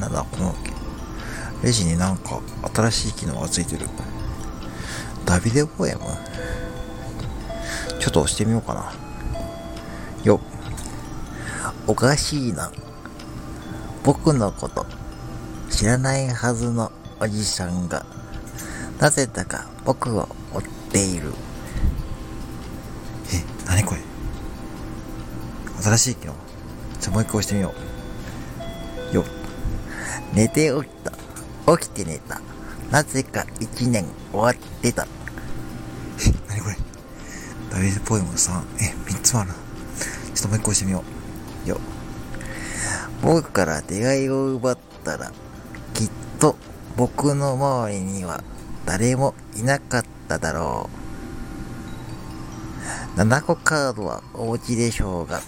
なんだ、この、レジになんか新しい機能がついてる。ダビデポエム？ちょっと押してみようかな。よ。おかしいな。僕のこと、知らないはずのおじさんが、なぜだか僕を追っている。え、なにこれ？新しい機能？じゃあもう一回押してみよう。よっ。寝て起きた。起きて寝た。なぜか一年終わってた。え、なにこれダビデポエム3。え、3つもあるな。ちょっともう一個押してみよう。よ。僕から出会いを奪ったら、きっと僕の周りには誰もいなかっただろう。7個カードはお持ちでしょうが、